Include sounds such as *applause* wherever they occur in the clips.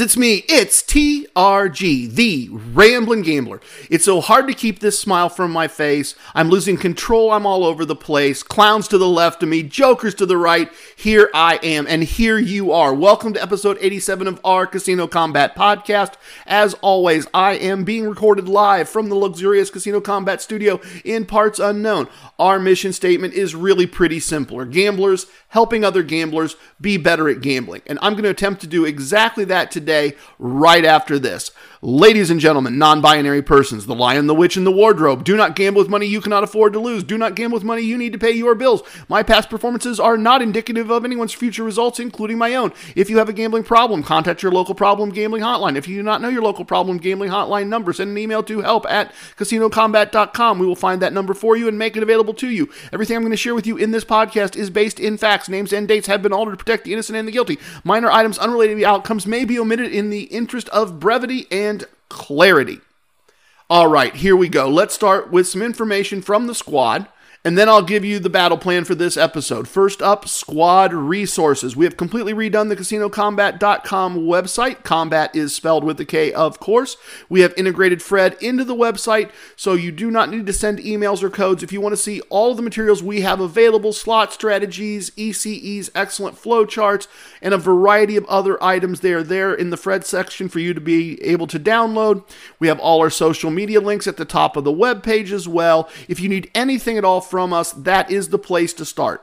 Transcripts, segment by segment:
It's me, it's TRG, the Ramblin' Gambler. It's so hard to keep this smile from my face. I'm losing control, I'm all over the place. Clowns to the left of me, jokers to the right. Here I am, and here you are. Welcome to episode 87 of our Casino Combat podcast. As always, I am being recorded live from the luxurious Casino Combat studio in parts unknown. Our mission statement is really pretty simple. Gamblers helping other gamblers be better at gambling. And I'm going to attempt to do exactly that today, right after this. Ladies and gentlemen, non binary persons, the lion, the witch, and the wardrobe, do not gamble with money you cannot afford to lose. Do not gamble with money you need to pay your bills. My past performances are not indicative of anyone's future results, including my own. If you have a gambling problem, contact your local problem gambling hotline. If you do not know your local problem gambling hotline number, send an email to help at casinocombat.com. We will find that number for you and make it available to you. Everything I'm going to share with you in this podcast is based in facts. Names and dates have been altered to protect the innocent and the guilty. Minor items unrelated to the outcomes may be omitted in the interest of brevity and clarity. All right, here we go. Let's start with some information from the squad. And then I'll give you the battle plan for this episode. First up, squad resources. We have completely redone the casinocombat.com website. Combat is spelled with a K, of course. We have integrated Fred into the website, so you do not need to send emails or codes. If you want to see all of the materials we have available, slot strategies, ECEs, excellent flow charts, and a variety of other items, they are there in the Fred section for you to be able to download. We have all our social media links at the top of the web page as well. If you need anything at all from us, that is the place to start.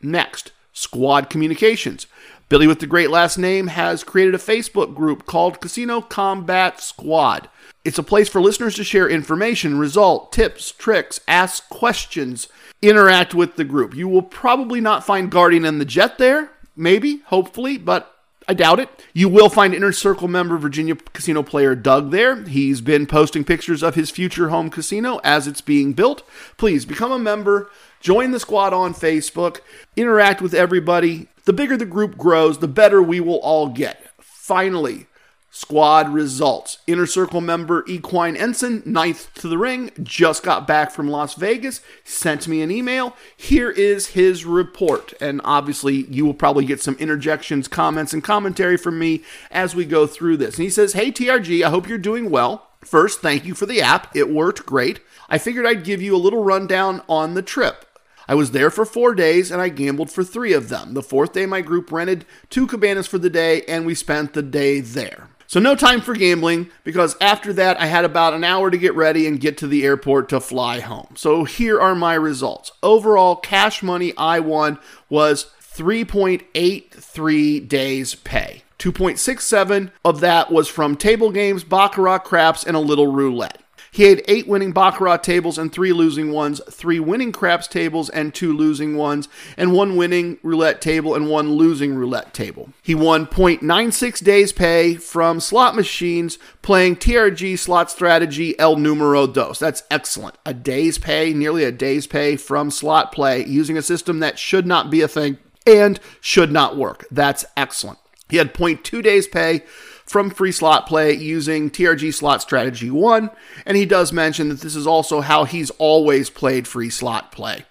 Next, Squad Communications. Billy with the great last name has created a Facebook group called Casino Combat Squad. It's a place for listeners to share information, result, tips, tricks, ask questions, interact with the group. You will probably not find Guardian and the Jet there, maybe, hopefully, but I doubt it. You will find Inner Circle member Virginia casino player Doug there. He's been posting pictures of his future home casino as it's being built. Please become a member, join the squad on Facebook, interact with everybody. The bigger the group grows, the better we will all get. Finally, Squad results. Inner Circle member Equine Ensign, ninth to the ring, just got back from Las Vegas, sent me an email. Here is his report. And obviously, you will probably get some interjections, comments, and commentary from me as we go through this. And he says, Hey, TRG, I hope you're doing well. First, thank you for the app. It worked great. I figured I'd give you a little rundown on the trip. I was there for four days and I gambled for three of them. The fourth day, my group rented two cabanas for the day and we spent the day there. So, no time for gambling because after that, I had about an hour to get ready and get to the airport to fly home. So, here are my results. Overall, cash money I won was 3.83 days pay. 2.67 of that was from table games, baccarat, craps, and a little roulette. He had eight winning Baccarat tables and three losing ones, three winning craps tables and two losing ones, and one winning roulette table and one losing roulette table. He won 0.96 days pay from slot machines playing TRG slot strategy El Numero Dos. That's excellent. A day's pay, nearly a day's pay from slot play using a system that should not be a thing and should not work. That's excellent. He had 0.2 days pay from free slot play using TRG slot strategy 1 and he does mention that this is also how he's always played free slot play.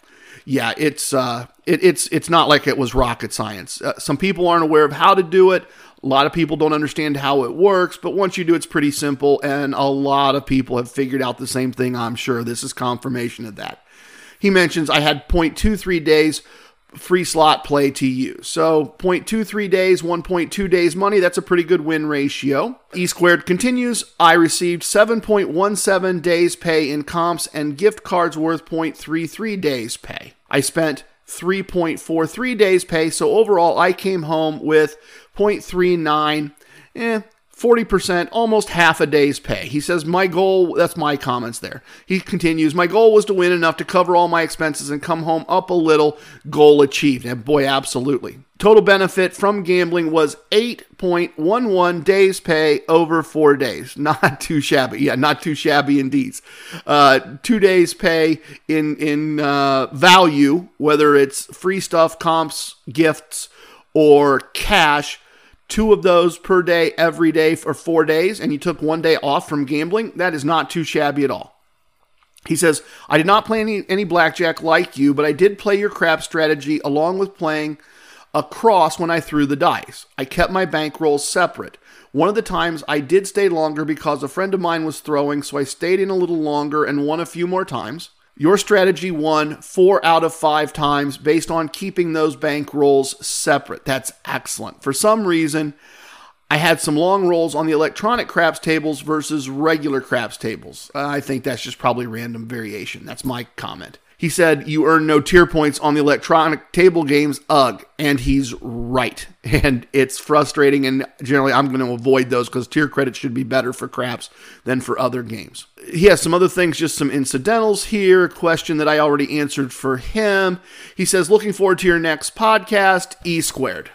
Yeah, it's uh it, it's it's not like it was rocket science. Uh, some people aren't aware of how to do it. A lot of people don't understand how it works, but once you do, it's pretty simple, and a lot of people have figured out the same thing. I'm sure this is confirmation of that. He mentions I had 0.23 days free slot play to you. So 0.23 days, 1.2 days money, that's a pretty good win ratio. E squared continues. I received 7.17 days pay in comps and gift cards worth 0.33 days pay. I spent 3.43 days pay, so overall I came home with 0.39 eh, 40%, almost half a day's pay. He says, My goal, that's my comments there. He continues, My goal was to win enough to cover all my expenses and come home up a little. Goal achieved. And boy, absolutely. Total benefit from gambling was 8.11 days pay over four days. *laughs* Not too shabby. Yeah, not too shabby indeed. Uh, two days pay in, in uh, value, whether it's free stuff, comps, gifts, or cash two of those per day every day for four days and you took one day off from gambling, that is not too shabby at all. He says, I did not play any, any blackjack like you, but I did play your crap strategy along with playing across when I threw the dice. I kept my bankrolls separate. One of the times I did stay longer because a friend of mine was throwing, so I stayed in a little longer and won a few more times. Your strategy won four out of five times based on keeping those bank rolls separate. That's excellent. For some reason, I had some long rolls on the electronic craps tables versus regular craps tables. Uh, I think that's just probably random variation. That's my comment. He said, You earn no tier points on the electronic table games. Ugh. And he's right. *laughs* And it's frustrating. And generally, I'm going to avoid those because tier credits should be better for craps than for other games. He has some other things, just some incidentals here. A question that I already answered for him. He says, Looking forward to your next podcast, E squared.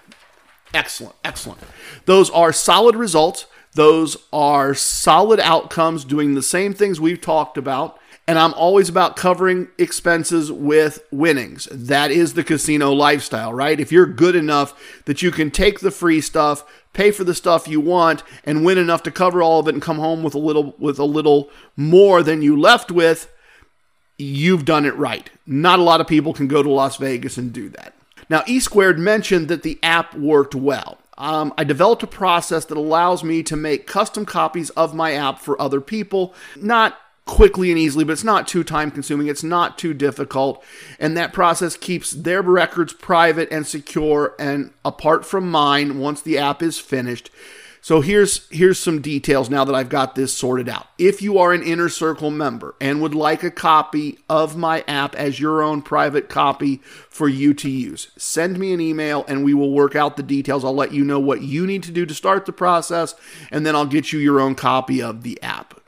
Excellent. Excellent. Those are solid results. Those are solid outcomes doing the same things we've talked about and I'm always about covering expenses with winnings. That is the casino lifestyle, right? If you're good enough that you can take the free stuff, pay for the stuff you want, and win enough to cover all of it and come home with a little with a little more than you left with, you've done it right. Not a lot of people can go to Las Vegas and do that. Now, E Squared mentioned that the app worked well. Um, I developed a process that allows me to make custom copies of my app for other people, not quickly and easily, but it's not too time consuming. It's not too difficult. And that process keeps their records private and secure and apart from mine once the app is finished. So here's here's some details now that I've got this sorted out. If you are an inner circle member and would like a copy of my app as your own private copy for you to use, send me an email and we will work out the details. I'll let you know what you need to do to start the process and then I'll get you your own copy of the app.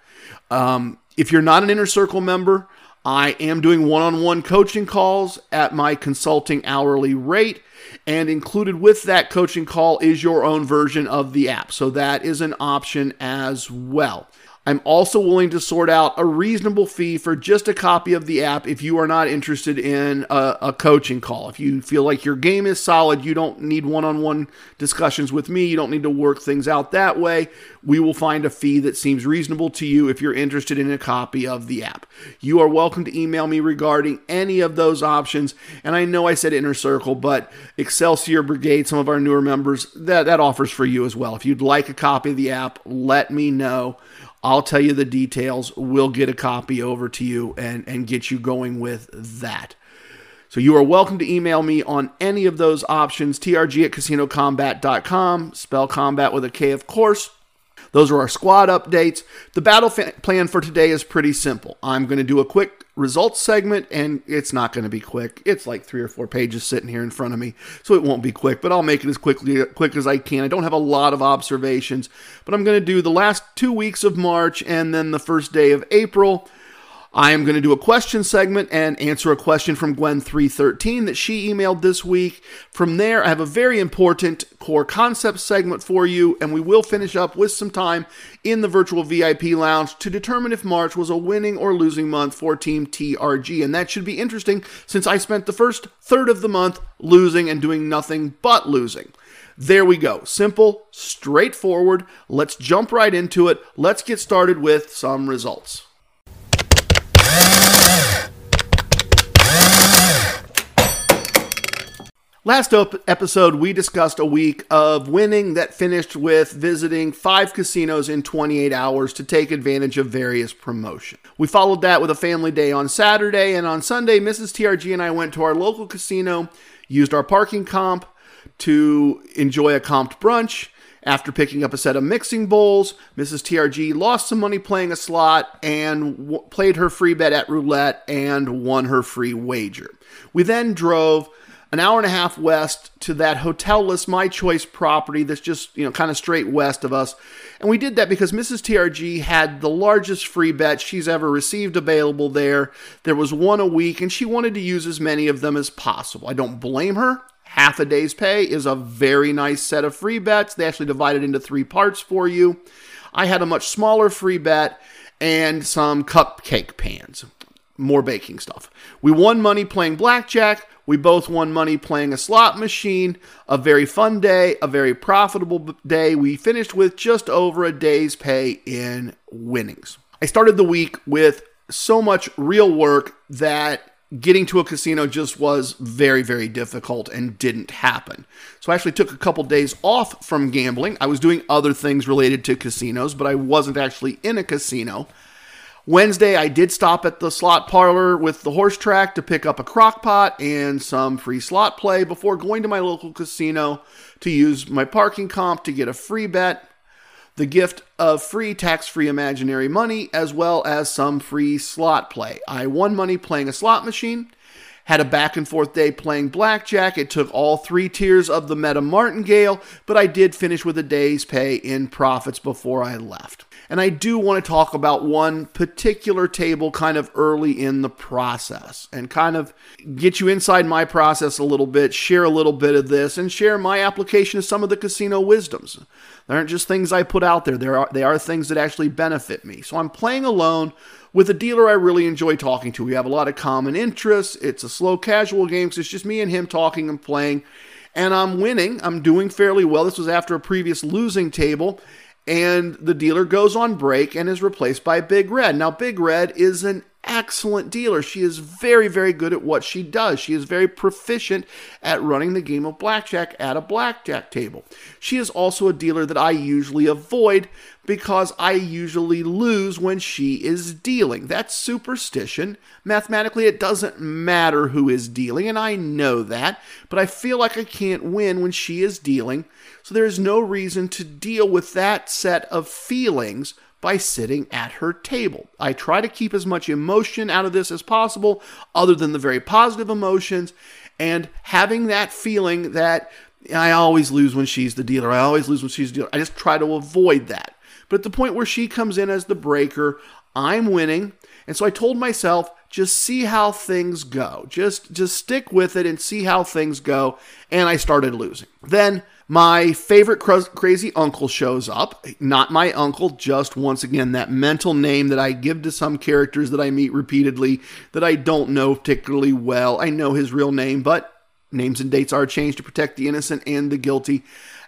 Um, if you're not an inner circle member, I am doing one on one coaching calls at my consulting hourly rate. And included with that coaching call is your own version of the app. So that is an option as well. I'm also willing to sort out a reasonable fee for just a copy of the app if you are not interested in a, a coaching call. If you feel like your game is solid, you don't need one on one discussions with me, you don't need to work things out that way. We will find a fee that seems reasonable to you if you're interested in a copy of the app. You are welcome to email me regarding any of those options. And I know I said Inner Circle, but Excelsior Brigade, some of our newer members, that, that offers for you as well. If you'd like a copy of the app, let me know. I'll tell you the details. We'll get a copy over to you and, and get you going with that. So you are welcome to email me on any of those options, trg at casinocombat.com, spell combat with a K, of course. Those are our squad updates. The battle plan for today is pretty simple. I'm going to do a quick results segment, and it's not going to be quick. It's like three or four pages sitting here in front of me, so it won't be quick. But I'll make it as quickly quick as I can. I don't have a lot of observations, but I'm going to do the last two weeks of March and then the first day of April. I am going to do a question segment and answer a question from Gwen313 that she emailed this week. From there, I have a very important core concept segment for you, and we will finish up with some time in the virtual VIP lounge to determine if March was a winning or losing month for Team TRG. And that should be interesting since I spent the first third of the month losing and doing nothing but losing. There we go. Simple, straightforward. Let's jump right into it. Let's get started with some results. Last episode, we discussed a week of winning that finished with visiting five casinos in 28 hours to take advantage of various promotions. We followed that with a family day on Saturday, and on Sunday, Mrs. TRG and I went to our local casino, used our parking comp to enjoy a comped brunch. After picking up a set of mixing bowls, Mrs. TRG lost some money playing a slot and w- played her free bet at roulette and won her free wager. We then drove an hour and a half west to that hotelless my choice property that's just you know kind of straight west of us and we did that because mrs trg had the largest free bet she's ever received available there there was one a week and she wanted to use as many of them as possible i don't blame her half a day's pay is a very nice set of free bets they actually divided into three parts for you i had a much smaller free bet and some cupcake pans more baking stuff. We won money playing blackjack. We both won money playing a slot machine. A very fun day, a very profitable day. We finished with just over a day's pay in winnings. I started the week with so much real work that getting to a casino just was very, very difficult and didn't happen. So I actually took a couple days off from gambling. I was doing other things related to casinos, but I wasn't actually in a casino. Wednesday, I did stop at the slot parlor with the horse track to pick up a crock pot and some free slot play before going to my local casino to use my parking comp to get a free bet, the gift of free tax free imaginary money, as well as some free slot play. I won money playing a slot machine, had a back and forth day playing blackjack. It took all three tiers of the meta martingale, but I did finish with a day's pay in profits before I left. And I do want to talk about one particular table kind of early in the process and kind of get you inside my process a little bit, share a little bit of this, and share my application of some of the casino wisdoms. They aren't just things I put out there, there are, they are things that actually benefit me. So I'm playing alone with a dealer I really enjoy talking to. We have a lot of common interests. It's a slow, casual game, so it's just me and him talking and playing. And I'm winning. I'm doing fairly well. This was after a previous losing table and the dealer goes on break and is replaced by Big Red. Now, Big Red is an excellent dealer. She is very, very good at what she does. She is very proficient at running the game of blackjack at a blackjack table. She is also a dealer that I usually avoid because I usually lose when she is dealing. That's superstition. Mathematically, it doesn't matter who is dealing, and I know that, but I feel like I can't win when she is dealing so there is no reason to deal with that set of feelings by sitting at her table. I try to keep as much emotion out of this as possible, other than the very positive emotions, and having that feeling that I always lose when she's the dealer. I always lose when she's the dealer. I just try to avoid that. But at the point where she comes in as the breaker, I'm winning. And so I told myself, just see how things go. Just just stick with it and see how things go. And I started losing. Then my favorite crazy uncle shows up. Not my uncle, just once again, that mental name that I give to some characters that I meet repeatedly that I don't know particularly well. I know his real name, but names and dates are changed to protect the innocent and the guilty.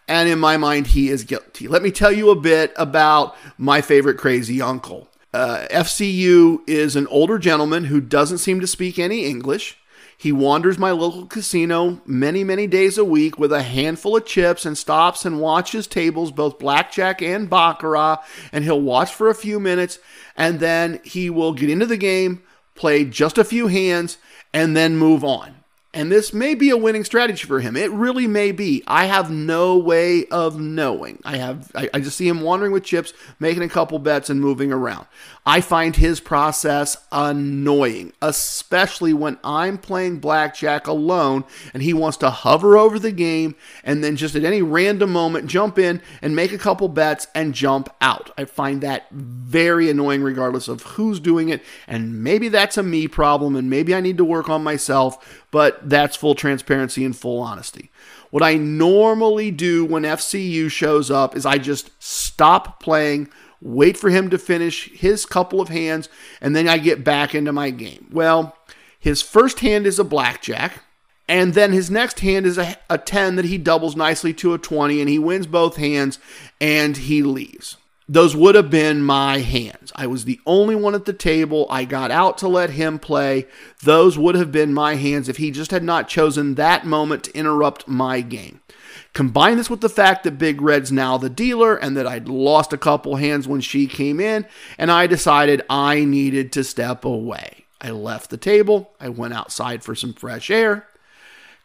And in my mind, he is guilty. Let me tell you a bit about my favorite crazy uncle. Uh, FCU is an older gentleman who doesn't seem to speak any English. He wanders my local casino many, many days a week with a handful of chips and stops and watches tables, both blackjack and baccarat. And he'll watch for a few minutes and then he will get into the game, play just a few hands, and then move on. And this may be a winning strategy for him. It really may be. I have no way of knowing. I have I, I, just see him wandering with chips, making a couple bets and moving around. I find his process annoying, especially when I'm playing blackjack alone and he wants to hover over the game and then just at any random moment jump in and make a couple bets and jump out. I find that very annoying regardless of who's doing it. And maybe that's a me problem and maybe I need to work on myself, but that's full transparency and full honesty. What I normally do when FCU shows up is I just stop playing wait for him to finish his couple of hands, and then I get back into my game. Well, his first hand is a blackjack, and then his next hand is a, a 10 that he doubles nicely to a 20, and he wins both hands and he leaves. Those would have been my hands. I was the only one at the table. I got out to let him play. Those would have been my hands if he just had not chosen that moment to interrupt my game. Combine this with the fact that Big Red's now the dealer and that I'd lost a couple hands when she came in, and I decided I needed to step away. I left the table, I went outside for some fresh air.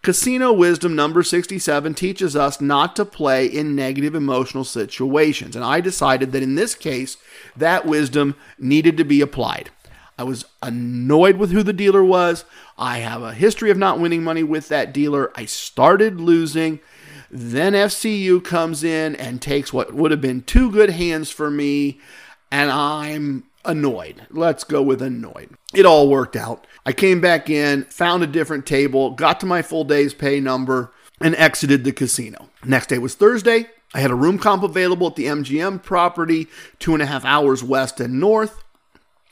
Casino wisdom number 67 teaches us not to play in negative emotional situations, and I decided that in this case, that wisdom needed to be applied. I was annoyed with who the dealer was. I have a history of not winning money with that dealer. I started losing. Then FCU comes in and takes what would have been two good hands for me, and I'm annoyed. Let's go with annoyed. It all worked out. I came back in, found a different table, got to my full day's pay number, and exited the casino. Next day was Thursday. I had a room comp available at the MGM property, two and a half hours west and north.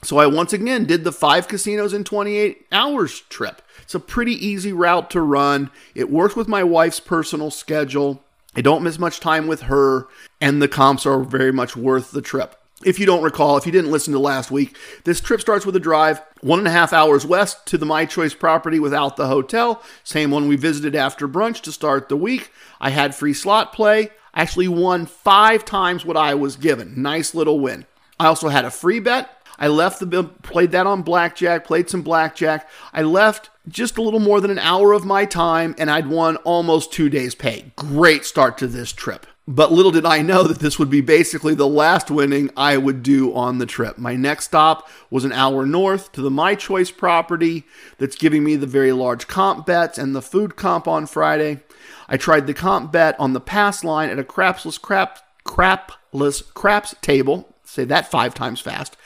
So I once again did the five casinos in 28 hours trip. It's a pretty easy route to run. It works with my wife's personal schedule. I don't miss much time with her, and the comps are very much worth the trip. If you don't recall, if you didn't listen to last week, this trip starts with a drive one and a half hours west to the My Choice property without the hotel. Same one we visited after brunch to start the week. I had free slot play. I actually won five times what I was given. Nice little win. I also had a free bet. I left the played that on blackjack, played some blackjack. I left just a little more than an hour of my time and I'd won almost 2 days pay. Great start to this trip. But little did I know that this would be basically the last winning I would do on the trip. My next stop was an hour north to the My Choice property that's giving me the very large comp bets and the food comp on Friday. I tried the comp bet on the pass line at a crapsless crap crapless craps table. Say that five times fast.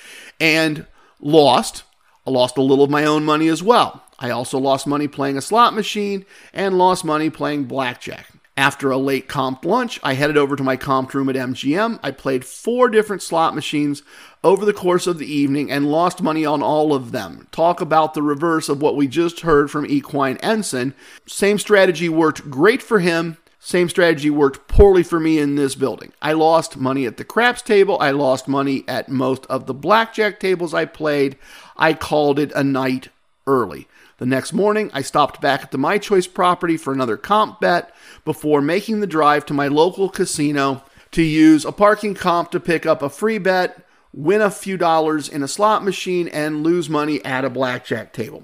And lost. I lost a little of my own money as well. I also lost money playing a slot machine and lost money playing blackjack. After a late comp lunch, I headed over to my comp room at MGM. I played four different slot machines over the course of the evening and lost money on all of them. Talk about the reverse of what we just heard from Equine Ensign. Same strategy worked great for him. Same strategy worked poorly for me in this building. I lost money at the craps table. I lost money at most of the blackjack tables I played. I called it a night early. The next morning, I stopped back at the My Choice property for another comp bet before making the drive to my local casino to use a parking comp to pick up a free bet, win a few dollars in a slot machine, and lose money at a blackjack table.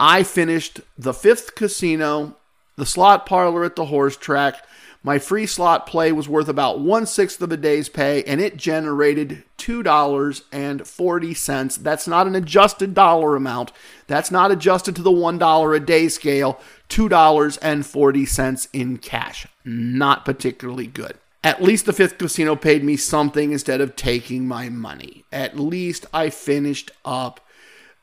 I finished the fifth casino, the slot parlor at the horse track, my free slot play was worth about one sixth of a day's pay, and it generated $2.40. That's not an adjusted dollar amount. That's not adjusted to the $1 a day scale. $2.40 in cash. Not particularly good. At least the fifth casino paid me something instead of taking my money. At least I finished up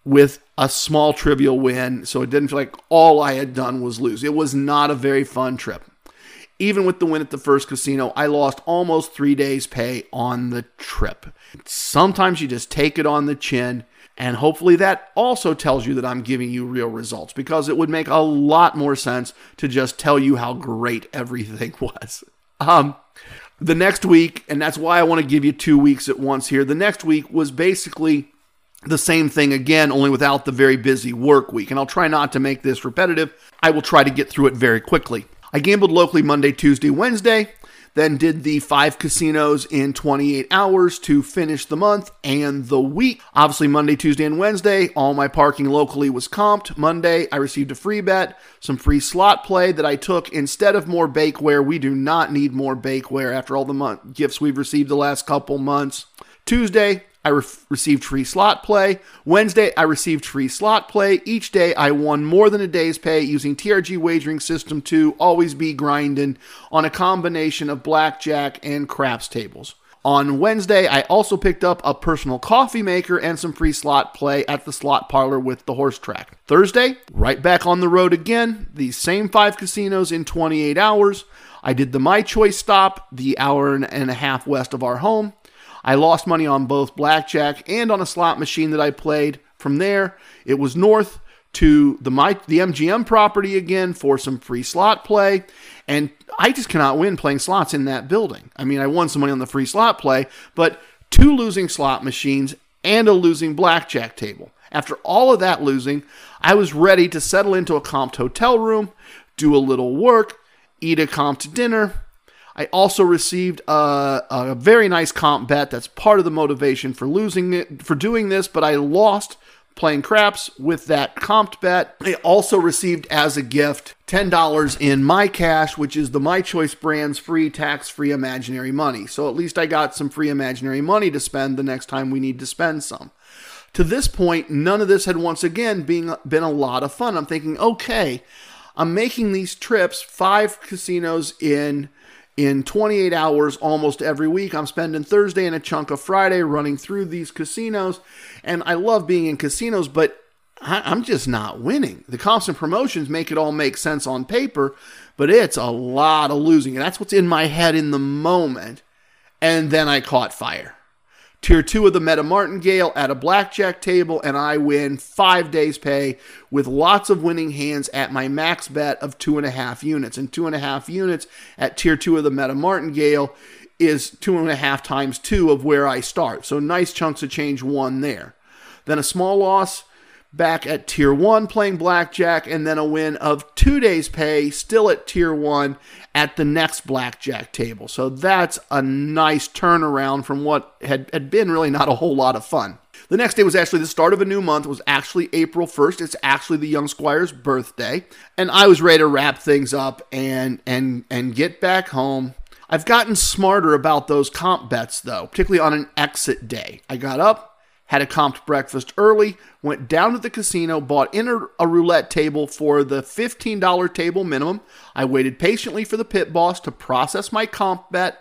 with a small trivial win, so it didn't feel like all I had done was lose. It was not a very fun trip. Even with the win at the first casino, I lost almost three days' pay on the trip. Sometimes you just take it on the chin, and hopefully that also tells you that I'm giving you real results because it would make a lot more sense to just tell you how great everything *laughs* was. Um, the next week, and that's why I want to give you two weeks at once here. The next week was basically the same thing again, only without the very busy work week. And I'll try not to make this repetitive. I will try to get through it very quickly. I gambled locally Monday, Tuesday, Wednesday, then did the five casinos in 28 hours to finish the month and the week. Obviously, Monday, Tuesday, and Wednesday, all my parking locally was comped. Monday, I received a free bet, some free slot play that I took instead of more bakeware. We do not need more bakeware after all the month- gifts we've received the last couple months. Tuesday, I re- received free slot play. Wednesday, I received free slot play. Each day, I won more than a day's pay using TRG Wagering System 2, always be grinding, on a combination of blackjack and craps tables. On Wednesday, I also picked up a personal coffee maker and some free slot play at the slot parlor with the horse track. Thursday, right back on the road again, these same five casinos in 28 hours. I did the My Choice stop, the hour and a half west of our home. I lost money on both blackjack and on a slot machine that I played. From there, it was north to the my the MGM property again for some free slot play, and I just cannot win playing slots in that building. I mean, I won some money on the free slot play, but two losing slot machines and a losing blackjack table. After all of that losing, I was ready to settle into a comped hotel room, do a little work, eat a comped dinner, I also received a, a, very nice comp bet. That's part of the motivation for losing it, for doing this, but I lost playing craps with that comped bet. I also received as a gift $10 in my cash, which is the My Choice Brands free tax free imaginary money. So at least I got some free imaginary money to spend the next time we need to spend some. To this point, none of this had once again being, been a lot of fun. I'm thinking, okay, I'm making these trips, five casinos in in 28 hours almost every week. I'm spending Thursday and a chunk of Friday running through these casinos, and I love being in casinos, but I'm just not winning. The constant promotions make it all make sense on paper, but it's a lot of losing. And that's what's in my head in the moment. And then I caught fire. Tier two of the Meta Martingale at a blackjack table, and I win five days' pay with lots of winning hands at my max bet of two and a half units. And two and a half units at tier two of the Meta Martingale is two and a half times two of where I start. So nice chunks of change won there. Then a small loss back at tier one playing blackjack, and then a win of two days' pay still at tier one at the next blackjack table. So that's a nice turnaround from what had, had been really not a whole lot of fun. The next day was actually the start of a new month. Was actually April 1st. It's actually the young squire's birthday, and I was ready to wrap things up and and and get back home. I've gotten smarter about those comp bets though, particularly on an exit day. I got up, had a comped breakfast early, went down to the casino, bought in a, a, roulette table for the $15 table minimum. I waited patiently for the pit boss to process my comp bet.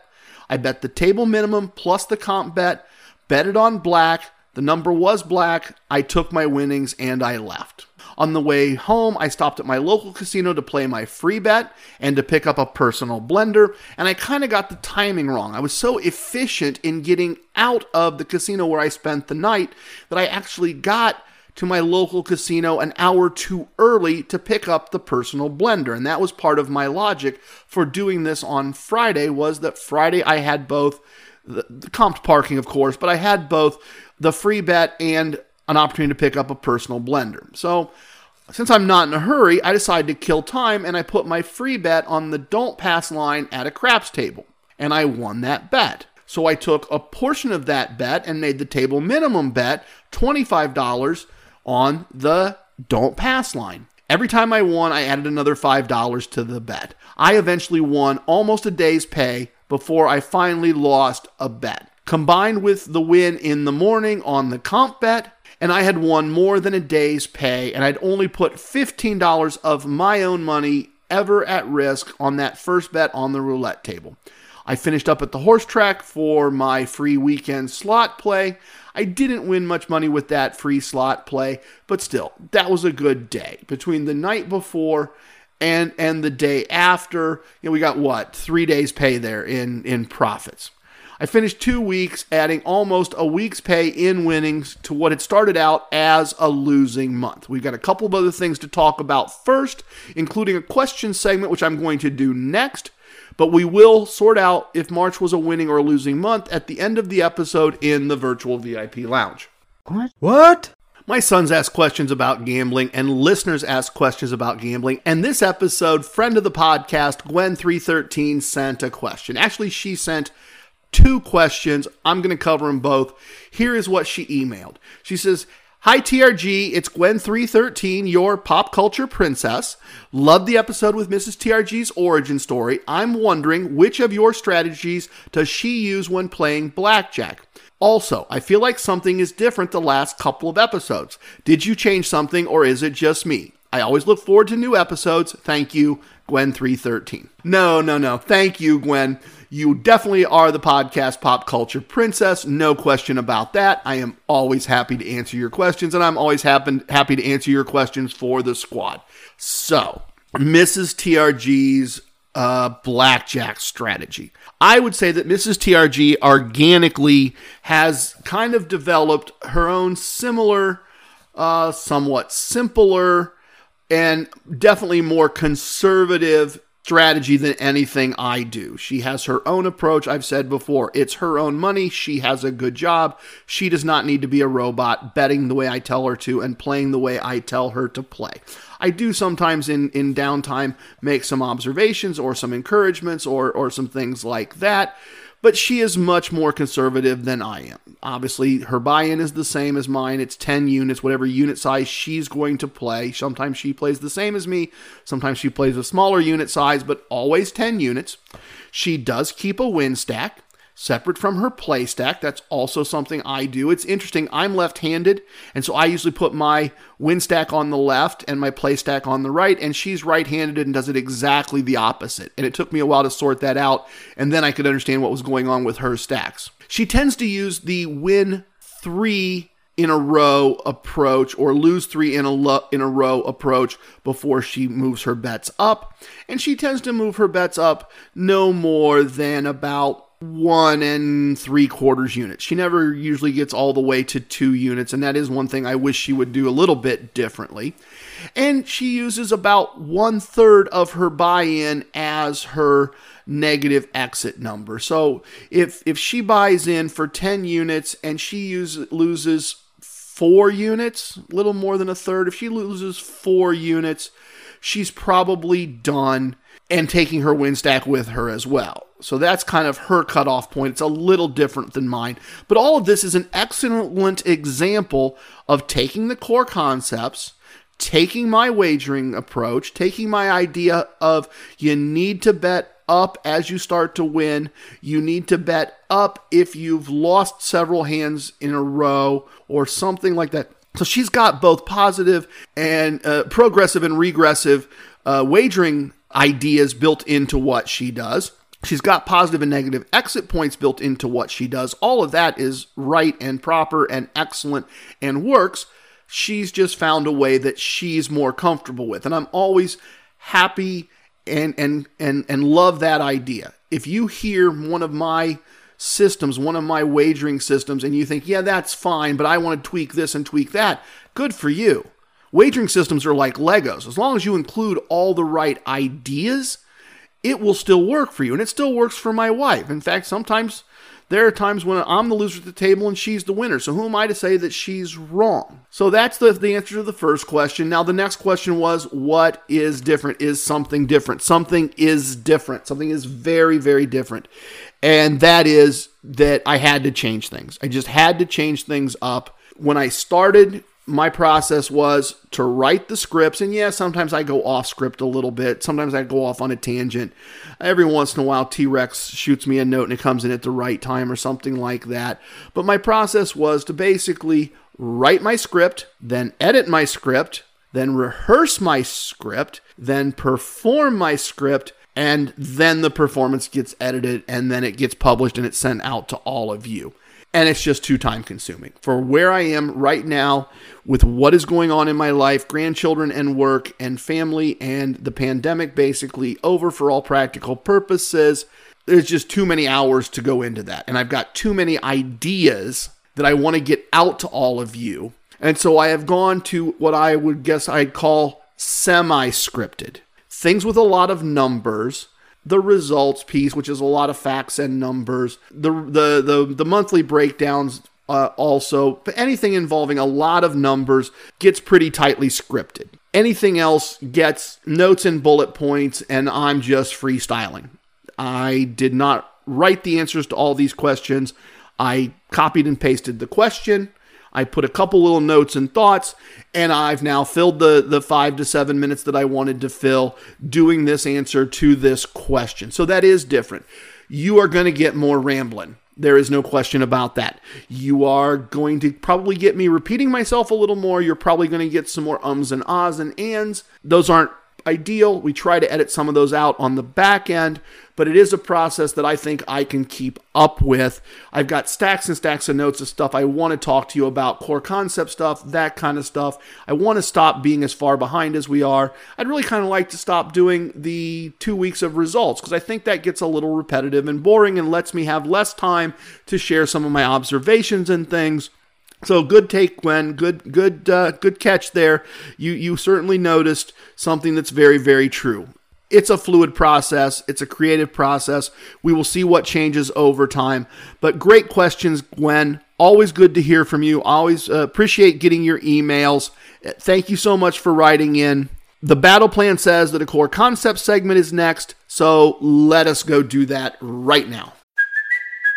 I bet the table minimum plus the comp bet, bet it on black, the number was black. I took my winnings and I left. On the way home, I stopped at my local casino to play my free bet and to pick up a personal blender, and I kind of got the timing wrong. I was so efficient in getting out of the casino where I spent the night that I actually got to my local casino an hour too early to pick up the personal blender and that was part of my logic for doing this on Friday was that Friday I had both the, the comped parking of course but I had both the free bet and an opportunity to pick up a personal blender. So, since I'm not in a hurry, I decided to kill time and I put my free bet on the don't pass line at a craps table. And I won that bet. So I took a portion of that bet and made the table minimum bet $25 on the don't pass line. Every time I won, I added another $5 to the bet. I eventually won almost a day's pay before I finally lost a bet combined with the win in the morning on the comp bet, and I had won more than a day's pay, and I'd only put $15 of my own money ever at risk on that first bet on the roulette table. I finished up at the horse track for my free weekend slot play. I didn't win much money with that free slot play, but still, that was a good day. Between the night before and and the day after, you know, we got what? 3 days pay there in in profits. I finished two weeks, adding almost a week's pay in winnings to what had started out as a losing month. We've got a couple of other things to talk about first, including a question segment, which I'm going to do next. But we will sort out if March was a winning or a losing month at the end of the episode in the virtual VIP lounge. What? What? My sons ask questions about gambling, and listeners ask questions about gambling. And this episode, friend of the podcast, Gwen313, sent a question. Actually, she sent two questions. I'm going to cover them both. Here is what she emailed. She says, Hi TRG, it's Gwen313, your pop culture princess. Love the episode with Mrs. TRG's origin story. I'm wondering which of your strategies does she use when playing blackjack? Also, I feel like something is different the last couple of episodes. Did you change something or is it just me? I always look forward to new episodes. Thank you, Gwen313. No, no, no. Thank you, Gwen. You definitely are the podcast pop culture princess. No question about that. I am always happy to answer your questions, and I'm always happy, happy to answer your questions for the squad. So, Mrs. TRG's uh, blackjack strategy. I would say that Mrs. TRG organically has kind of developed her own similar, uh, somewhat simpler, and definitely more conservative strategy than anything I do. She has her own approach. I've said before, it's her own money. She has a good job. She does not need to be a robot betting the way I tell her to and playing the way I tell her to play. I do sometimes in, in downtime make some observations or some encouragements or, or some things like that but she is much more conservative than I am. Obviously, her buy in is the same as mine. It's 10 units, whatever unit size she's going to play. Sometimes she plays the same as me, sometimes she plays a smaller unit size, but always 10 units. She does keep a win stack separate from her play stack. That's also something I do. It's interesting. I'm left handed, and so I usually put my win stack on the left and my play stack on the right, and she's right handed and does it exactly the opposite. And it took me a while to sort that out, and then I could understand what was going on with her stacks. She tends to use the win three in a row approach or lose three in a lo- in a row approach before she moves her bets up and she tends to move her bets up no more than about one and three quarters units. She never usually gets all the way to two units, and that is one thing I wish she would do a little bit differently. And she uses about one third of her buy in as her negative exit number. So if if she buys in for 10 units and she uses, loses four units, a little more than a third, if she loses four units, she's probably done and taking her win stack with her as well. So that's kind of her cutoff point. It's a little different than mine. But all of this is an excellent example of taking the core concepts, taking my wagering approach, taking my idea of you need to bet up as you start to win. You need to bet up if you've lost several hands in a row or something like that. So she's got both positive and uh, progressive and regressive uh, wagering ideas built into what she does. She's got positive and negative exit points built into what she does. All of that is right and proper and excellent and works. She's just found a way that she's more comfortable with. And I'm always happy and and and and love that idea. If you hear one of my systems, one of my wagering systems and you think, "Yeah, that's fine, but I want to tweak this and tweak that." Good for you. Wagering systems are like Legos. As long as you include all the right ideas, it will still work for you. And it still works for my wife. In fact, sometimes there are times when I'm the loser at the table and she's the winner. So who am I to say that she's wrong? So that's the, the answer to the first question. Now, the next question was what is different? Is something different? Something is different. Something is very, very different. And that is that I had to change things. I just had to change things up. When I started my process was to write the scripts. And yeah sometimes i go off script a little bit. Sometimes i go off on a tangent. Every once in a while t-rex shoots me a note and it comes in at the right time or something like that. But my process was to basically write my script then edit my script then rehearse my script then perform my script and then the performance gets edited and then it gets published and it's sent out to all of you and it's just too time consuming. For where I am right now with what is going on in my life, grandchildren and work and family and the pandemic basically over for all practical purposes, there's just too many hours to go into that. And I've got too many ideas that I want to get out to all of you. And so I have gone to what I would guess I'd call semi scripted things with a lot of numbers the results piece, which is a lot of facts and numbers, the the the, the monthly breakdowns. Uh, also, anything involving a lot of numbers gets pretty tightly scripted. Anything else gets notes and bullet points, and I'm just freestyling. I did not write the answers to all these questions. I copied and pasted the question. I put a couple little notes and thoughts, and I've now filled the, the five to seven minutes that I wanted to fill doing this answer to this question. So that is different. You are going to get more rambling. There is no question about that. You are going to probably get me repeating myself a little more. You're probably going to get some more ums and ahs and ands. Those aren't ideal. We try to edit some of those out on the back end, but it is a process that I think I can keep up with. I've got stacks and stacks of notes of stuff I want to talk to you about, core concept stuff, that kind of stuff. I want to stop being as far behind as we are. I'd really kind of like to stop doing the two weeks of results because I think that gets a little repetitive and boring and lets me have less time to share some of my observations and things. So good take, Gwen. Good, good, uh, good catch there. You you certainly noticed something that's very, very true. It's a fluid process. It's a creative process. We will see what changes over time. But great questions, Gwen. Always good to hear from you. Always uh, appreciate getting your emails. Thank you so much for writing in. The battle plan says that a core concept segment is next, so let us go do that right now.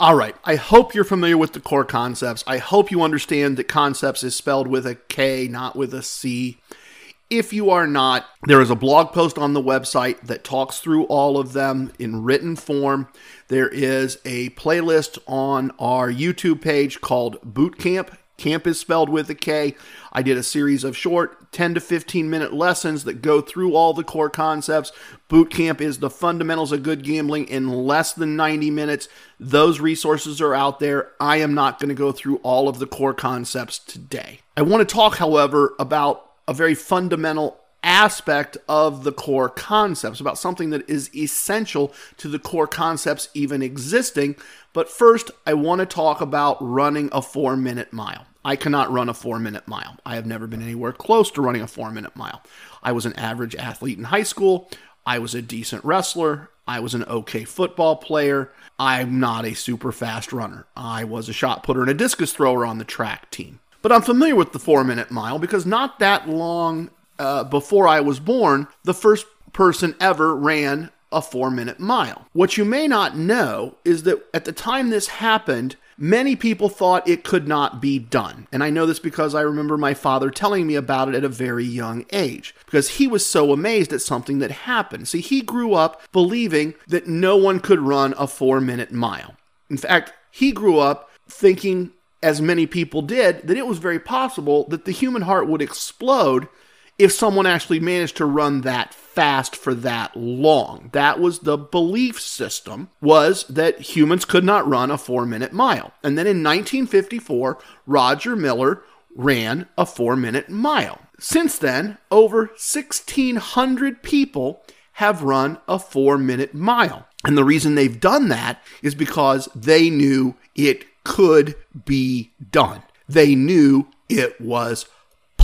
All right, I hope you're familiar with the core concepts. I hope you understand that concepts is spelled with a K, not with a C. If you are not, there is a blog post on the website that talks through all of them in written form. There is a playlist on our YouTube page called Boot Camp. Is spelled with a K. I did a series of short 10 to 15 minute lessons that go through all the core concepts. Boot Camp is the fundamentals of good gambling in less than 90 minutes. Those resources are out there. I am not going to go through all of the core concepts today. I want to talk, however, about a very fundamental aspect of the core concepts, about something that is essential to the core concepts even existing. But first, I want to talk about running a four minute mile. I cannot run a four minute mile. I have never been anywhere close to running a four minute mile. I was an average athlete in high school. I was a decent wrestler. I was an okay football player. I'm not a super fast runner. I was a shot putter and a discus thrower on the track team. But I'm familiar with the four minute mile because not that long uh, before I was born, the first person ever ran a four minute mile. What you may not know is that at the time this happened, many people thought it could not be done. And I know this because I remember my father telling me about it at a very young age, because he was so amazed at something that happened. See, he grew up believing that no one could run a four minute mile. In fact, he grew up thinking, as many people did, that it was very possible that the human heart would explode if someone actually managed to run that fast for that long. That was the belief system was that humans could not run a 4-minute mile. And then in 1954, Roger Miller ran a 4-minute mile. Since then, over 1600 people have run a 4-minute mile. And the reason they've done that is because they knew it could be done. They knew it was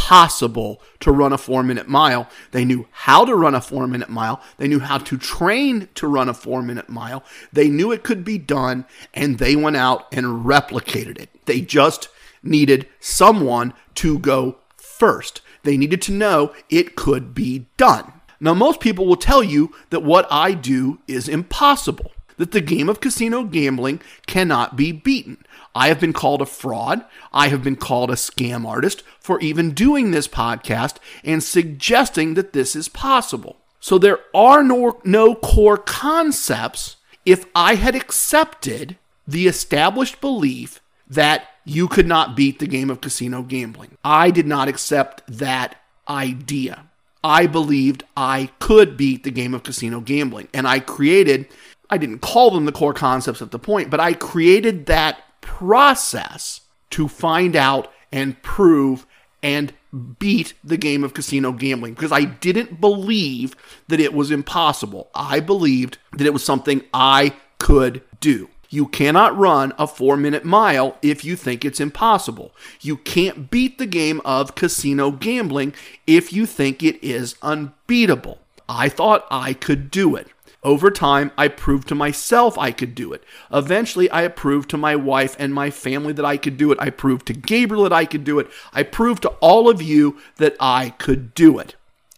possible to run a four minute mile. They knew how to run a four minute mile. They knew how to train to run a four minute mile. They knew it could be done and they went out and replicated it. They just needed someone to go first. They needed to know it could be done. Now, most people will tell you that what I do is impossible, that the game of casino gambling cannot be beaten. I have been called a fraud. I have been called a scam artist for even doing this podcast and suggesting that this is possible. So there are no, no core concepts if I had accepted the established belief that you could not beat the game of casino gambling. I did not accept that idea. I believed I could beat the game of casino gambling. And I created, I didn't call them the core concepts at the point, but I created that process to find out and prove and beat the game of casino gambling because I didn't believe that it was impossible. I believed that it was something I could do. You cannot run a four minute mile if you think it's impossible. You can't beat the game of casino gambling if you think it is unbeatable. I thought I could do it. Over time, I proved to myself I could do it. Eventually, I proved to my wife and my family that I could do it. I proved to Gabriel that I could do it. I proved to all of you that I could do it.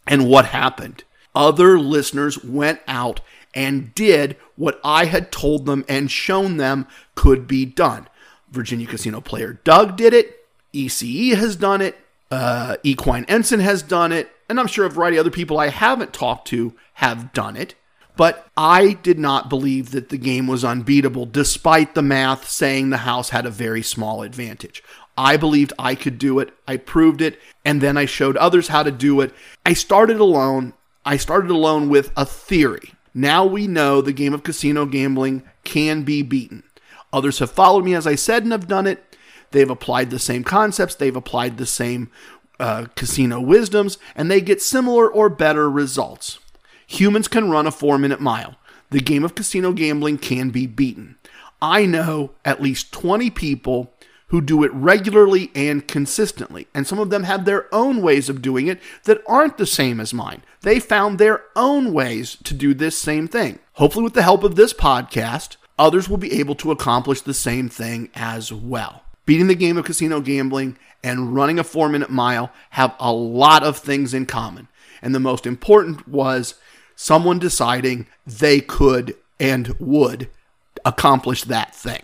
And what happened? Other listeners went out and did what I had told them and shown them could be done. Virginia Casino player Doug did it. ECE has done it. Uh, Equine Ensign has done it. And I'm sure a variety of other people I haven't talked to have done it. But I did not believe that the game was unbeatable, despite the math saying the house had a very small advantage. I believed I could do it. I proved it. And then I showed others how to do it. I started alone. I started alone with a theory. Now we know the game of casino gambling can be beaten. Others have followed me, as I said, and have done it. They've applied the same concepts, they've applied the same uh, casino wisdoms, and they get similar or better results. Humans can run a four minute mile. The game of casino gambling can be beaten. I know at least 20 people who do it regularly and consistently, and some of them have their own ways of doing it that aren't the same as mine. They found their own ways to do this same thing. Hopefully, with the help of this podcast, others will be able to accomplish the same thing as well. Beating the game of casino gambling and running a four minute mile have a lot of things in common. And the most important was someone deciding they could and would accomplish that thing.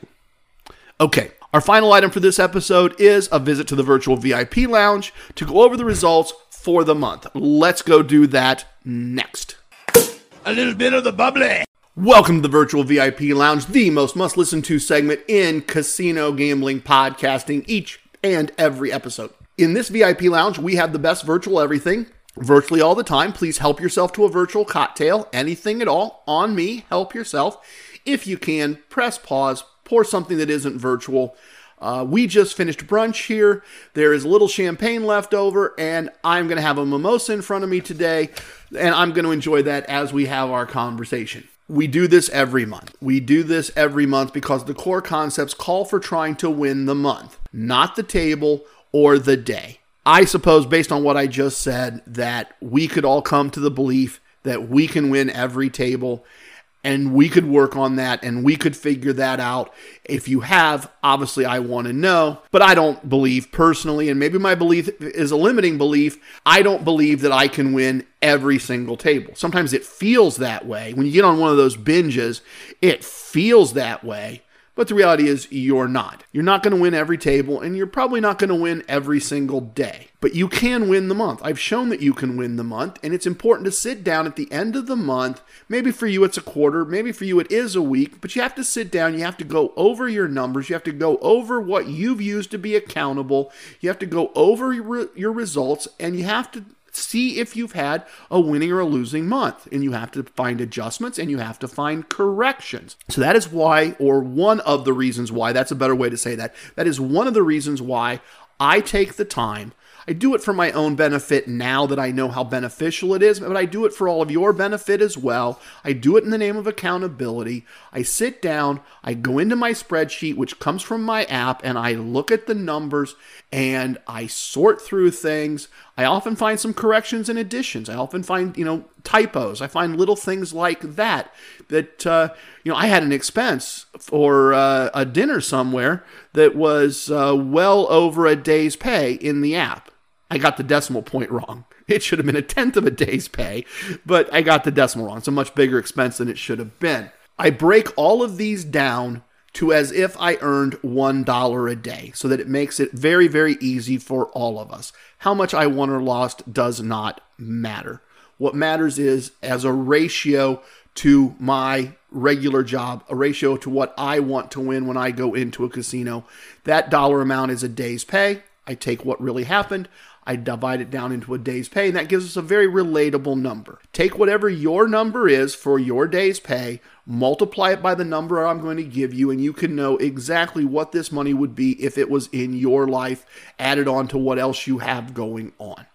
Okay, our final item for this episode is a visit to the virtual VIP lounge to go over the results for the month. Let's go do that next. A little bit of the bubbly. Welcome to the Virtual VIP Lounge, the most must listen to segment in casino gambling podcasting each and every episode. In this VIP lounge, we have the best virtual everything virtually all the time. Please help yourself to a virtual cocktail, anything at all, on me, help yourself. If you can, press pause, pour something that isn't virtual. Uh, we just finished brunch here. There is a little champagne left over, and I'm going to have a mimosa in front of me today, and I'm going to enjoy that as we have our conversation. We do this every month. We do this every month because the core concepts call for trying to win the month, not the table or the day. I suppose, based on what I just said, that we could all come to the belief that we can win every table and we could work on that and we could figure that out. If you have, obviously, I want to know, but I don't believe personally, and maybe my belief is a limiting belief. I don't believe that I can win every single table. Sometimes it feels that way. When you get on one of those binges, it feels that way. But the reality is, you're not. You're not going to win every table, and you're probably not going to win every single day. But you can win the month. I've shown that you can win the month, and it's important to sit down at the end of the month. Maybe for you it's a quarter, maybe for you it is a week, but you have to sit down. You have to go over your numbers. You have to go over what you've used to be accountable. You have to go over your, results, and you have to see if you've had a winning or a losing month. And you have to find adjustments and you have to find corrections. So that is why, or one of the reasons why, that's a better way to say that. That is one of the reasons why I take the time I do it for my own benefit now that I know how beneficial it is, but I do it for all of your benefit as well. I do it in the name of accountability. I sit down, I go into my spreadsheet, which comes from my app, and I look at the numbers and I sort through things. I often find some corrections and additions. I often find, you know, typos. I find little things like that. That, uh, you know, I had an expense for uh, a dinner somewhere that was uh, well over a day's pay in the app. I got the decimal point wrong. It should have been a tenth of a day's pay, but I got the decimal wrong. It's a much bigger expense than it should have been. I break all of these down to as if I earned $1 a day so that it makes it very, very easy for all of us. How much I won or lost does not matter. What matters is as a ratio to my regular job, a ratio to what I want to win when I go into a casino. That dollar amount is a day's pay. I take what really happened, I divide it down into a day's pay, and that gives us a very relatable number. Take whatever your number is for your day's pay, multiply it by the number I'm going to give you, and you can know exactly what this money would be if it was in your life, added on to what else you have going on.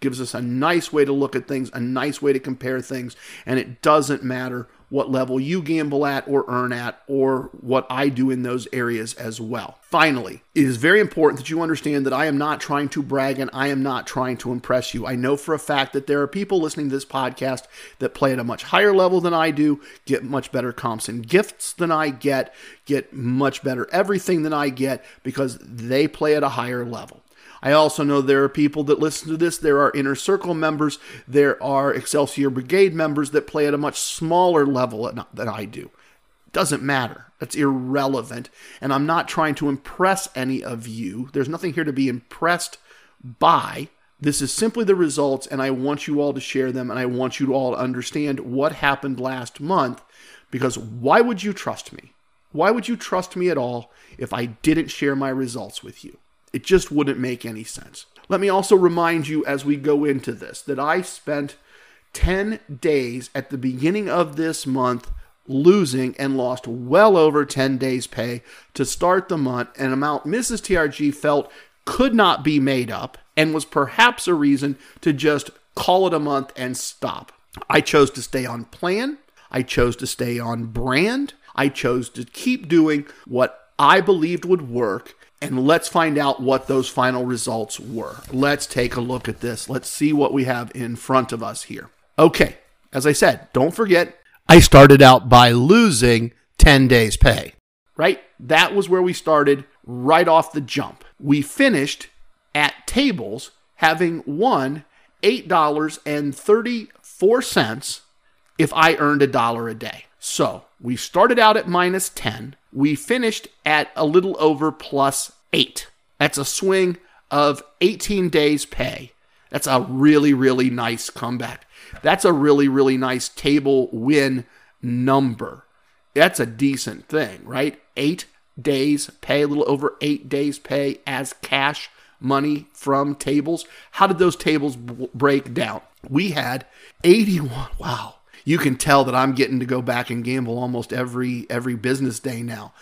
Gives us a nice way to look at things, a nice way to compare things, and it doesn't matter what level you gamble at or earn at, or what I do in those areas as well. Finally, it is very important that you understand that I am not trying to brag and I am not trying to impress you. I know for a fact that there are people listening to this podcast that play at a much higher level than I do, get much better comps and gifts than I get, get much better everything than I get because they play at a higher level. I also know there are people that listen to this. There are inner circle members. There are Excelsior Brigade members that play at a much smaller level than I do. Doesn't matter. That's irrelevant. And I'm not trying to impress any of you. There's nothing here to be impressed by. This is simply the results, and I want you all to share them, and I want you all to understand what happened last month. Because why would you trust me? Why would you trust me at all if I didn't share my results with you? It just wouldn't make any sense. Let me also remind you as we go into this that I spent 10 days at the beginning of this month losing and lost well over 10 days' pay to start the month, an amount Mrs. TRG felt could not be made up and was perhaps a reason to just call it a month and stop. I chose to stay on plan. I chose to stay on brand. I chose to keep doing what I believed would work and let's find out what those final results were. Let's take a look at this. Let's see what we have in front of us here. Okay, as I said, don't forget, I started out by losing 10 days' pay, right? That was where we started right off the jump. We finished at tables having won $8.34 if I earned a dollar a day. So We started out at minus 10. We finished at a little over plus 8. That's a swing of 18 days' pay. That's a really, really nice comeback. That's a really, really nice table win number. That's a decent thing, right? Eight days pay, a little over eight days pay as cash money from tables. How did those tables b- break down? We had 81. Wow. You can tell that I'm getting to go back and gamble almost every every business day now.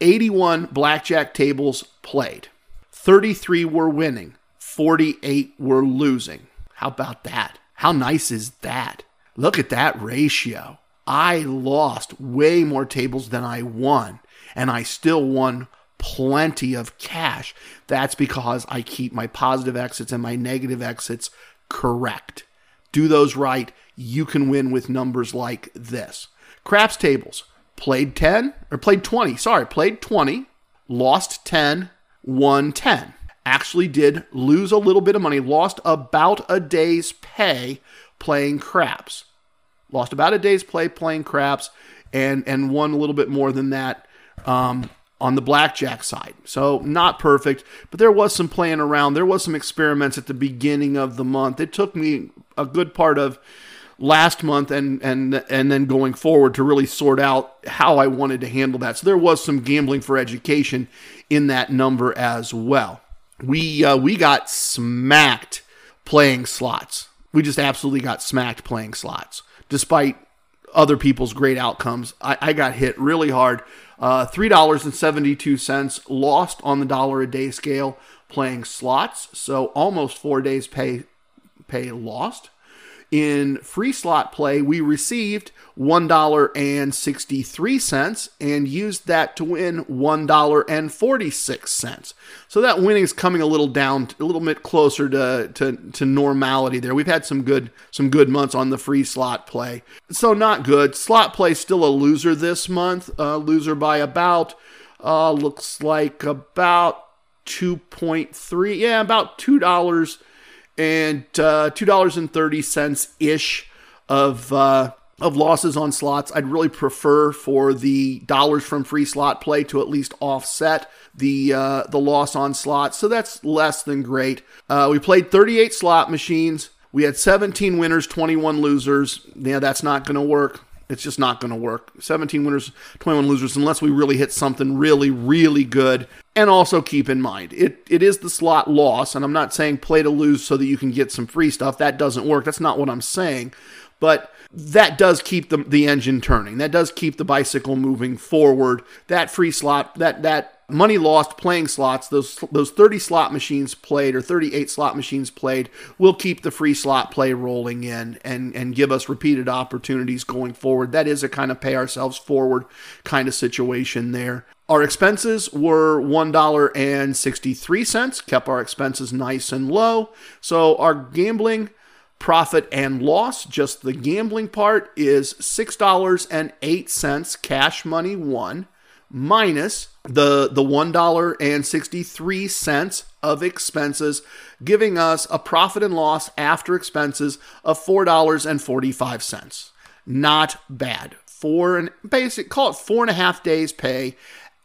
81 blackjack tables played. 33 were winning. 48 were losing. How about that? How nice is that? Look at that ratio. I lost way more tables than I won, and I still won plenty of cash. That's because I keep my positive exits and my negative exits correct. Do those right, you can win with numbers like this. Craps tables played 10 or played 20, sorry, played 20, lost 10, won 10. Actually did lose a little bit of money, lost about a day's pay playing craps. Lost about a day's play playing craps and and won a little bit more than that um, on the blackjack side. So not perfect, but there was some playing around. There was some experiments at the beginning of the month. It took me a good part of last month and and and then going forward to really sort out how I wanted to handle that. So there was some gambling for education in that number as well. We uh, we got smacked playing slots. We just absolutely got smacked playing slots, despite other people's great outcomes. I, I got hit really hard. Uh, Three dollars and seventy-two cents lost on the dollar a day scale playing slots. So almost four days pay pay lost. In free slot play, we received $1.63 and used that to win $1.46. So that winning is coming a little down, a little bit closer to, to, to normality there. We've had some good some good months on the free slot play. So not good. Slot play still a loser this month. Uh, loser by about, uh, looks like about 2.3. Yeah, about $2 and uh, two dollars and thirty cents ish of uh, of losses on slots. I'd really prefer for the dollars from free slot play to at least offset the uh, the loss on slots. So that's less than great. Uh, we played 38 slot machines. We had 17 winners, 21 losers. Yeah, that's not going to work. It's just not going to work. 17 winners, 21 losers, unless we really hit something really, really good. And also keep in mind, it, it is the slot loss, and I'm not saying play to lose so that you can get some free stuff. That doesn't work. That's not what I'm saying. But that does keep the, the engine turning. That does keep the bicycle moving forward. That free slot, that that money lost playing slots, those those 30 slot machines played or 38 slot machines played will keep the free slot play rolling in and and give us repeated opportunities going forward. That is a kind of pay ourselves forward kind of situation there. Our expenses were $1.63, kept our expenses nice and low. So our gambling profit and loss, just the gambling part, is $6.08 cash money won minus the the $1.63 of expenses giving us a profit and loss after expenses of $4.45 not bad. Four and basic call it four and a half days pay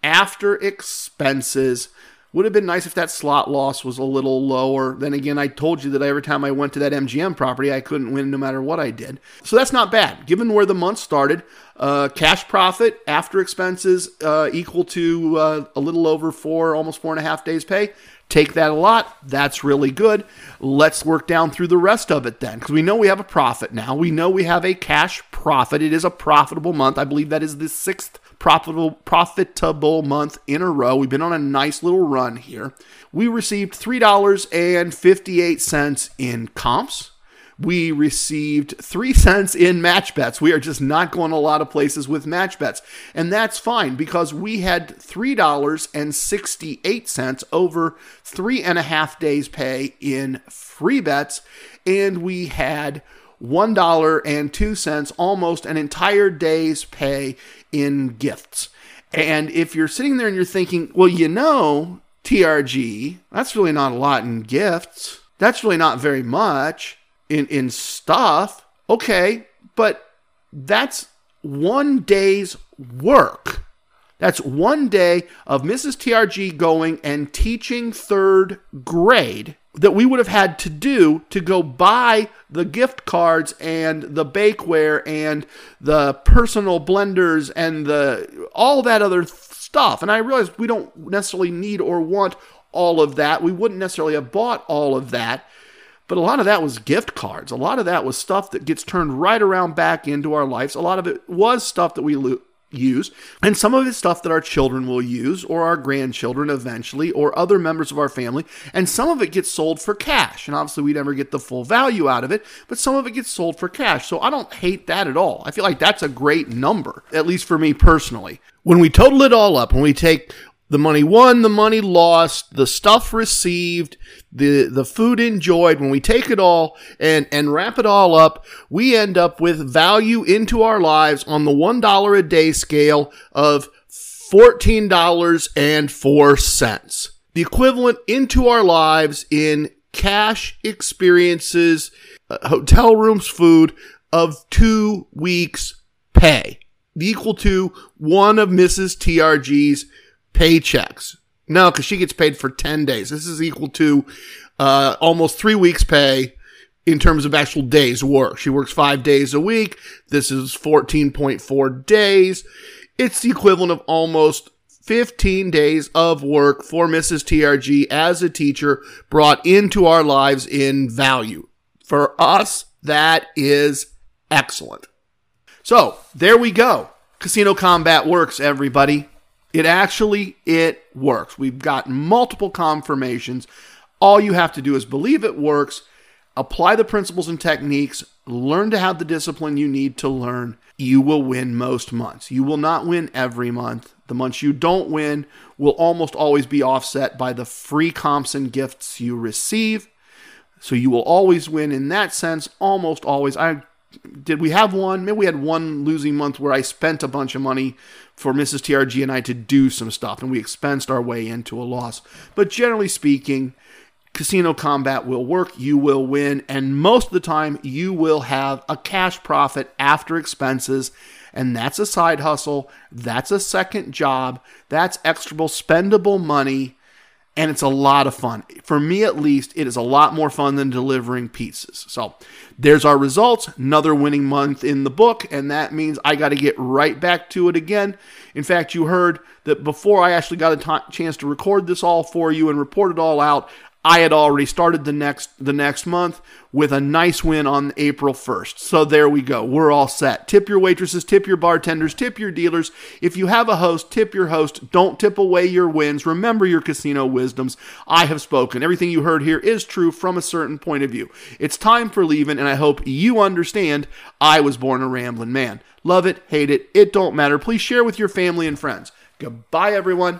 after expenses would have been nice if that slot loss was a little lower. Then again, I told you that every time I went to that MGM property, I couldn't win no matter what I did. So that's not bad. Given where the month started, uh, cash profit after expenses uh, equal to uh, a little over four, almost four and a half days pay. Take that a lot. That's really good. Let's work down through the rest of it then, because we know we have a profit now. We know we have a cash profit. It is a profitable month. I believe that is the sixth profitable profitable month in a row. We've been on a nice little run here. We received $3.58 in comps. We received 3 cents in match bets. We are just not going a lot of places with match bets. And that's fine because we had $3.68 over three and a half days pay in free bets. And we had $1.02, almost an entire day's pay in gifts. And if you're sitting there and you're thinking, well, you know, TRG, that's really not a lot in gifts. That's really not very much in, in stuff. Okay, but that's one day's work. That's one day of Mrs. TRG going and teaching third grade that we would have had to do to go buy the gift cards and the bakeware and the personal blenders and the all that other stuff. And I realized we don't necessarily need or want all of that. We wouldn't necessarily have bought all of that. But a lot of that was gift cards. A lot of that was stuff that gets turned right around back into our lives. A lot of it was stuff that we lo- use, and some of it's stuff that our children will use, or our grandchildren eventually, or other members of our family, and some of it gets sold for cash. And obviously, we never get the full value out of it, but some of it gets sold for cash. So I don't hate that at all. I feel like that's a great number, at least for me personally. When we total it all up, when we take the money won, the money lost, the stuff received, the the food enjoyed, when we take it all and and wrap it all up, we end up with value into our lives on the $1 a day scale of $14.04. The equivalent into our lives in cash experiences, uh, hotel rooms, food of 2 weeks pay. Equal to one of Mrs. TRG's paychecks. No, because she gets paid for 10 days. This is equal to uh, almost three weeks' pay in terms of actual days work. She works five days a week. This is 14.4 days. It's the equivalent of almost 15 days of work for Mrs. TRG as a teacher brought into our lives in value. For us, that is excellent. So there we go. Casino combat works, everybody. It actually it works. We've got multiple confirmations. All you have to do is believe it works, apply the principles and techniques, learn to have the discipline you need to learn. You will win most months. You will not win every month. The months you don't win will almost always be offset by the free comps and gifts you receive. So you will always win in that sense, almost always. I did we have one? Maybe we had one losing month where I spent a bunch of money for Mrs. TRG and I to do some stuff and we expensed our way into a loss. But generally speaking, casino combat will work, you will win, and most of the time you will have a cash profit after expenses. And that's a side hustle, that's a second job, that's extra spendable money and it's a lot of fun. For me, at least, it is a lot more fun than delivering pizzas. So there's our results. Another winning month in the book, and that means I got to get right back to it again. In fact, you heard that before I actually got a t- chance to record this all for you and report it all out, I had already started the next the next month with a nice win on April 1st. So there we go. We're all set. Tip your waitresses, tip your bartenders, tip your dealers. If you have a host, tip your host. Don't tip away your wins. Remember your casino wisdoms. I have spoken. Everything you heard here is true from a certain point of view. It's time for leaving and I hope you understand I was born a rambling man. Love it, hate it, it don't matter. Please share with your family and friends. Goodbye everyone.